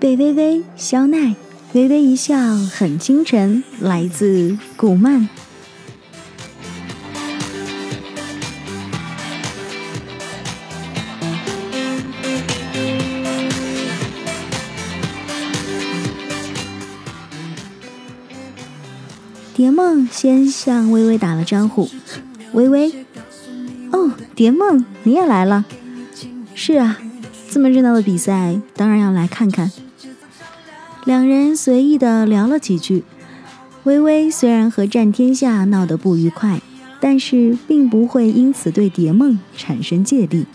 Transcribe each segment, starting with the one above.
贝微微、肖奈，微微一笑很倾城，来自古曼。蝶梦先向微微打了招呼：“微微，哦，蝶梦，你也来了？是啊，这么热闹的比赛，当然要来看看。”两人随意的聊了几句。微微虽然和战天下闹得不愉快，但是并不会因此对蝶梦产生芥蒂。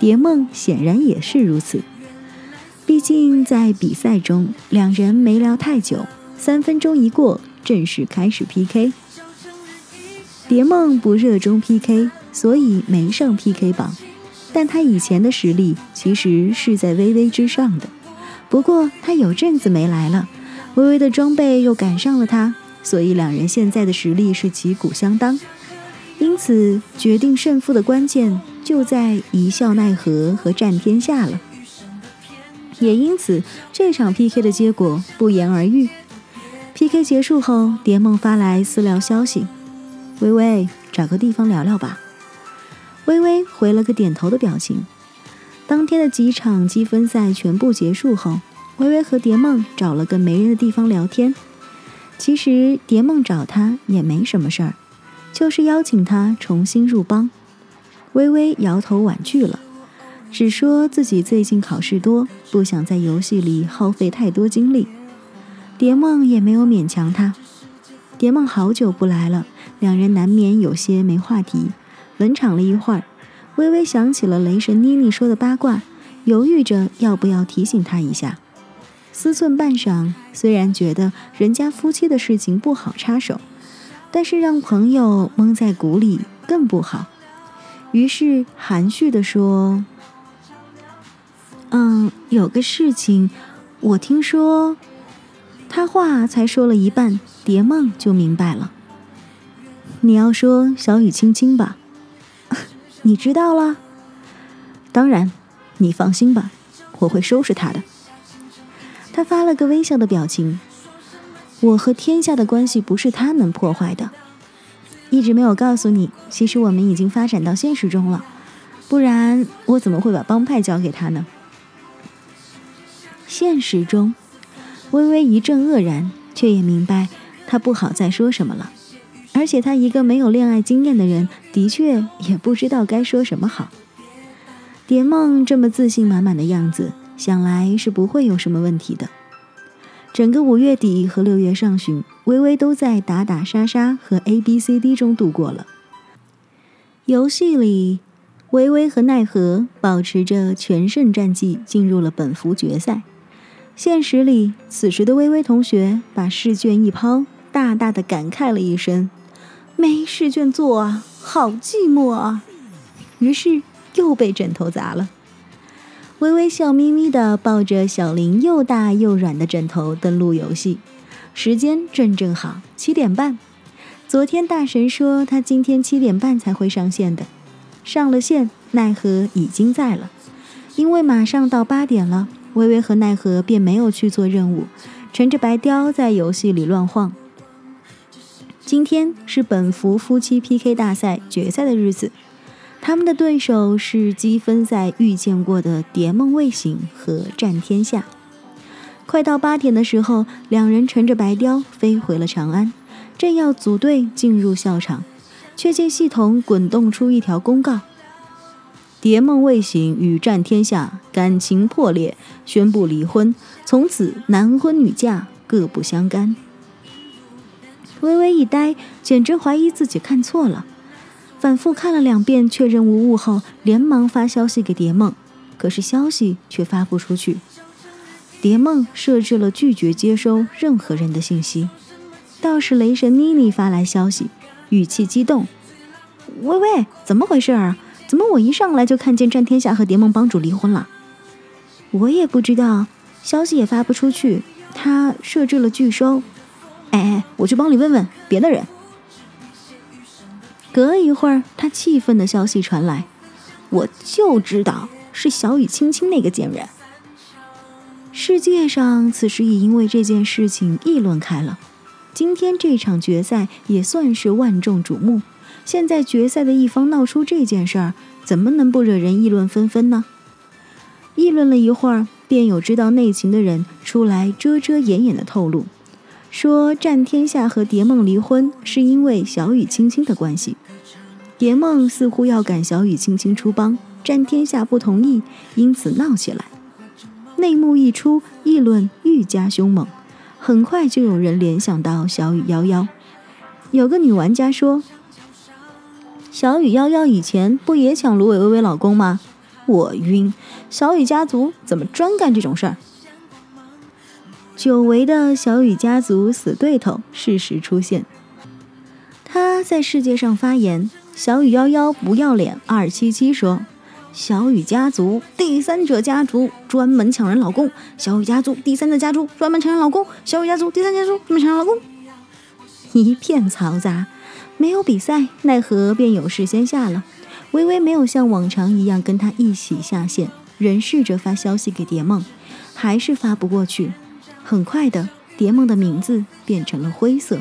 蝶梦显然也是如此。毕竟在比赛中，两人没聊太久，三分钟一过。正式开始 PK。蝶梦不热衷 PK，所以没上 PK 榜。但他以前的实力其实是在微微之上的。不过他有阵子没来了，微微的装备又赶上了他，所以两人现在的实力是旗鼓相当。因此，决定胜负的关键就在一笑奈何和战天下了。也因此，这场 PK 的结果不言而喻。PK 结束后，蝶梦发来私聊消息：“微微，找个地方聊聊吧。”微微回了个点头的表情。当天的几场积分赛全部结束后，微微和蝶梦找了个没人的地方聊天。其实蝶梦找他也没什么事儿，就是邀请他重新入帮。微微摇头婉拒了，只说自己最近考试多，不想在游戏里耗费太多精力。蝶梦也没有勉强他。蝶梦好久不来了，两人难免有些没话题，冷场了一会儿。微微想起了雷神妮妮说的八卦，犹豫着要不要提醒他一下。思忖半晌，虽然觉得人家夫妻的事情不好插手，但是让朋友蒙在鼓里更不好。于是含蓄地说：“嗯，有个事情，我听说。”他话才说了一半，蝶梦就明白了。你要说小雨青青吧？你知道了？当然，你放心吧，我会收拾他的。他发了个微笑的表情。我和天下的关系不是他能破坏的。一直没有告诉你，其实我们已经发展到现实中了，不然我怎么会把帮派交给他呢？现实中。微微一阵愕然，却也明白他不好再说什么了。而且他一个没有恋爱经验的人，的确也不知道该说什么好。蝶梦这么自信满满的样子，想来是不会有什么问题的。整个五月底和六月上旬，微微都在打打杀杀和 A B C D 中度过了。游戏里，微微和奈何保持着全胜战绩，进入了本服决赛。现实里，此时的微微同学把试卷一抛，大大的感慨了一声：“没试卷做啊，好寂寞啊！”于是又被枕头砸了。微微笑眯眯的抱着小林又大又软的枕头登录游戏，时间正正好七点半。昨天大神说他今天七点半才会上线的，上了线，奈何已经在了，因为马上到八点了。微微和奈何便没有去做任务，乘着白雕在游戏里乱晃。今天是本服夫妻 PK 大赛决赛的日子，他们的对手是积分赛遇见过的蝶梦未醒和战天下。快到八点的时候，两人乘着白雕飞回了长安，正要组队进入校场，却见系统滚动出一条公告。蝶梦未醒，与战天下，感情破裂，宣布离婚，从此男婚女嫁，各不相干。微微一呆，简直怀疑自己看错了，反复看了两遍，确认无误后，连忙发消息给蝶梦，可是消息却发不出去。蝶梦设置了拒绝接收任何人的信息，倒是雷神妮妮发来消息，语气激动：“微微，怎么回事啊？”怎么我一上来就看见战天下和蝶梦帮主离婚了？我也不知道，消息也发不出去，他设置了拒收。哎哎，我去帮你问问别的人。隔一会儿，他气愤的消息传来：“我就知道是小雨青青那个贱人。”世界上此时已因为这件事情议论开了。今天这场决赛也算是万众瞩目。现在决赛的一方闹出这件事儿，怎么能不惹人议论纷纷呢？议论了一会儿，便有知道内情的人出来遮遮掩掩的透露，说战天下和蝶梦离婚是因为小雨青青的关系。蝶梦似乎要赶小雨青青出帮，战天下不同意，因此闹起来。内幕一出，议论愈加凶猛。很快就有人联想到小雨夭夭。有个女玩家说：“小雨夭夭以前不也抢芦苇微微老公吗？”我晕！小雨家族怎么专干这种事儿？久违的小雨家族死对头适时出现。他在世界上发言：“小雨夭夭不要脸。”二七七说。小雨家族第三者家族专门抢人老公，小雨家族第三者家族专门抢人老公，小雨家族第三家族专门抢人老公，一片嘈杂。没有比赛，奈何便有事先下了。微微没有像往常一样跟他一起下线，仍试着发消息给蝶梦，还是发不过去。很快的，蝶梦的名字变成了灰色，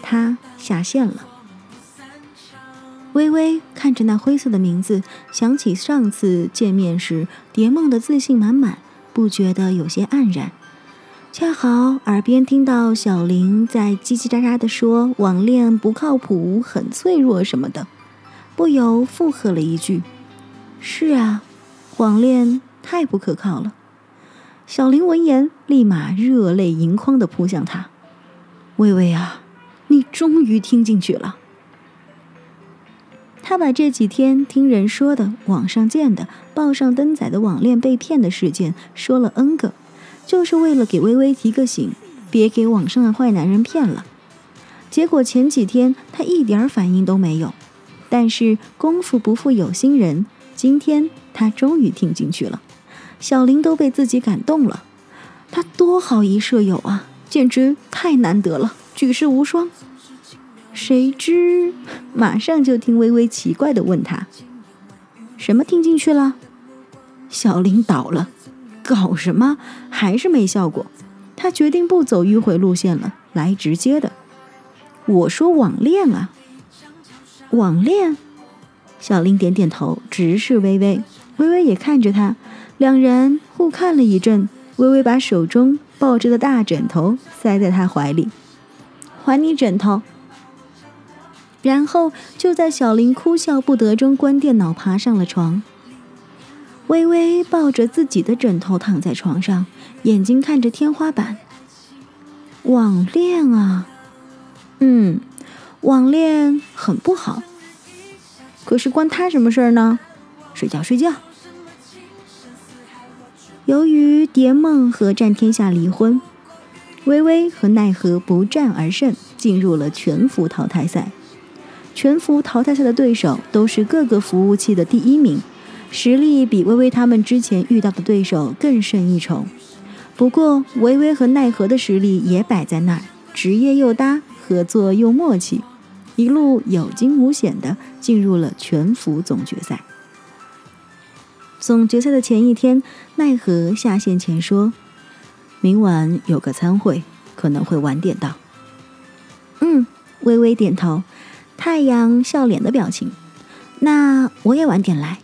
他下线了。微微看着那灰色的名字，想起上次见面时蝶梦的自信满满，不觉得有些黯然。恰好耳边听到小林在叽叽喳喳地说网恋不靠谱、很脆弱什么的，不由附和了一句：“是啊，网恋太不可靠了。”小林闻言，立马热泪盈眶地扑向他：“微微啊，你终于听进去了。”他把这几天听人说的、网上见的、报上登载的网恋被骗的事件说了 N 个，就是为了给微微提个醒，别给网上的坏男人骗了。结果前几天他一点反应都没有，但是功夫不负有心人，今天他终于听进去了。小林都被自己感动了，他多好一舍友啊，简直太难得了，举世无双。谁知，马上就听微微奇怪的问他：“什么听进去了？”小林倒了，搞什么？还是没效果。他决定不走迂回路线了，来直接的。我说网恋啊，网恋。小林点点头，直视微微，微微也看着他，两人互看了一阵。微微把手中抱着的大枕头塞在他怀里，还你枕头。然后就在小林哭笑不得中关电脑，爬上了床。微微抱着自己的枕头躺在床上，眼睛看着天花板。网恋啊，嗯，网恋很不好。可是关他什么事儿呢？睡觉睡觉。由于蝶梦和战天下离婚，微微和奈何不战而胜，进入了全服淘汰赛。全服淘汰赛的对手都是各个服务器的第一名，实力比微微他们之前遇到的对手更胜一筹。不过，微微和奈何的实力也摆在那儿，职业又搭，合作又默契，一路有惊无险的进入了全服总决赛。总决赛的前一天，奈何下线前说：“明晚有个参会，可能会晚点到。”嗯，微微点头。太阳笑脸的表情，那我也晚点来。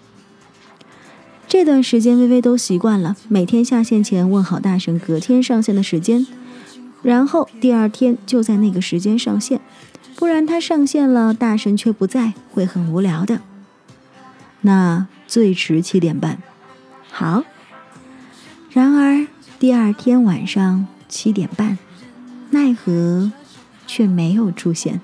这段时间微微都习惯了，每天下线前问好大神隔天上线的时间，然后第二天就在那个时间上线，不然他上线了大神却不在，会很无聊的。那最迟七点半，好。然而第二天晚上七点半，奈何却没有出现。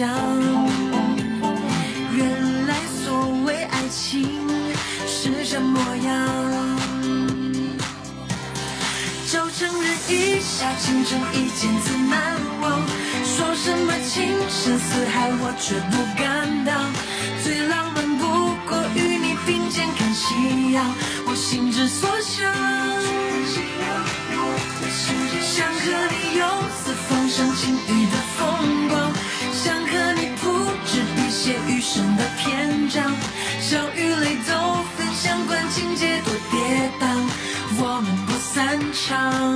单车响。原来所谓爱情是这模样。就承认一笑倾城，一见自难忘。说什么。情深似海，我却不敢当。最浪漫不过与你并肩看夕阳，我心之所向。想和你游四方赏晴雨 town.